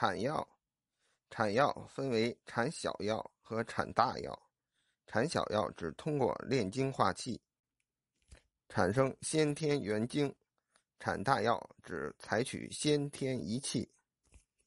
产药产药分为产小药和产大药。产小药只通过炼精化气产生先天元精。产大药只采取先天一气